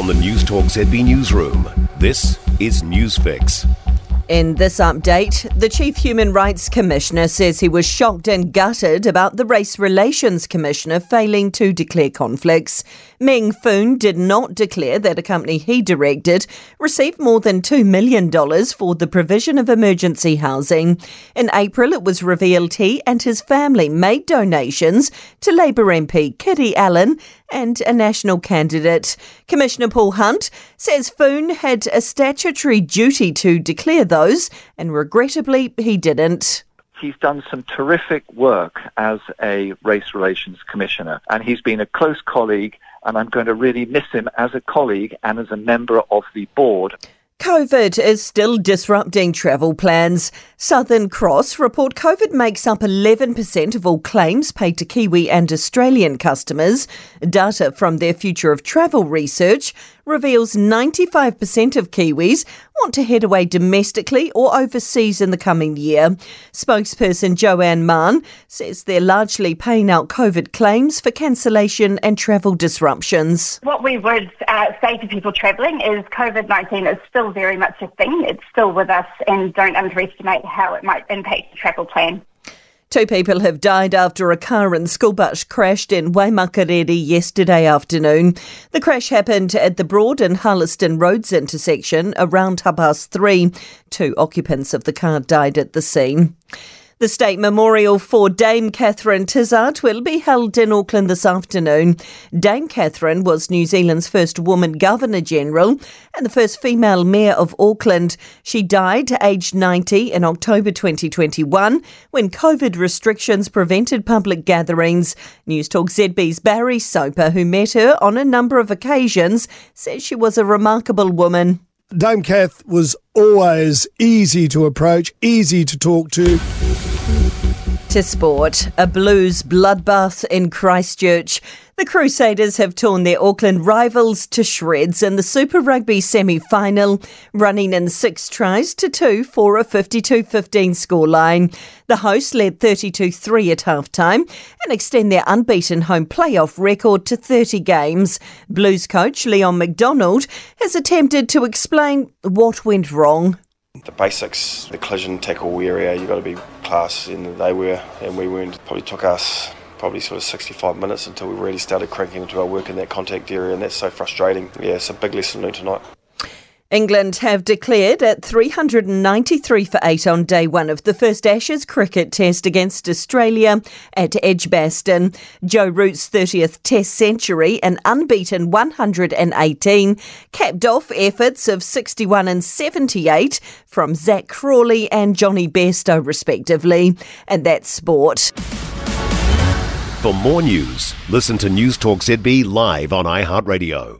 From the Newstalk ZB Newsroom, this is Newsfix. In this update, the Chief Human Rights Commissioner says he was shocked and gutted about the Race Relations Commissioner failing to declare conflicts. Meng Foon did not declare that a company he directed received more than $2 million for the provision of emergency housing. In April, it was revealed he and his family made donations to Labour MP Kiri Allan and a national candidate. Commissioner Paul Hunt says Foon had a statutory duty to declare those, and regrettably, he didn't. He's done some terrific work as a race relations commissioner, and he's been a close colleague, and I'm going to really miss him as a colleague and as a member of the board. COVID is still disrupting travel plans. Southern Cross report COVID makes up 11% of all claims paid to Kiwi and Australian customers. Data from their Future of Travel research reveals 95% of Kiwis want to head away domestically or overseas in the coming year. Spokesperson Joanne Mann says they're largely paying out COVID claims for cancellation and travel disruptions. What we would uh, say to people travelling is COVID 19 is still very much a thing. It's still with us, and don't underestimate how it might impact the travel plan. Two people have died after a car and school bus crashed in Waimakariri yesterday afternoon. The crash happened at the Broad and Harleston Roads intersection around half past three. Two occupants of the car died at the scene. The State Memorial for Dame Catherine Tizard will be held in Auckland this afternoon. Dame Catherine was New Zealand's first woman Governor General and the first female Mayor of Auckland. She died aged 90 in October 2021 when COVID restrictions prevented public gatherings. Newstalk ZB's Barry Soper, who met her on a number of occasions, says she was a remarkable woman. Dame Kath was always easy to approach, easy to talk to. To sport, a Blues bloodbath in Christchurch. The Crusaders have torn their Auckland rivals to shreds in the Super Rugby semi final, running in six tries to two for a 52 15 scoreline. The hosts led 32 3 at half time and extend their unbeaten home playoff record to 30 games. Blues coach Leon MacDonald has attempted to explain what went wrong. The basics, the collision tackle area, you've got to be class, and they were, and we weren't. Probably took us probably sort of 65 minutes until we really started cranking into our work in that contact area, and that's so frustrating. Yeah, it's a big lesson learned tonight. England have declared at 393 for 8 on day one of the first Ashes cricket test against Australia at Edgbaston. Joe Root's 30th test century, an unbeaten 118, capped off efforts of 61 and 78 from Zak Crawley and Jonny Bairstow, respectively. And that's sport. For more news, listen to Newstalk ZB live on iHeartRadio.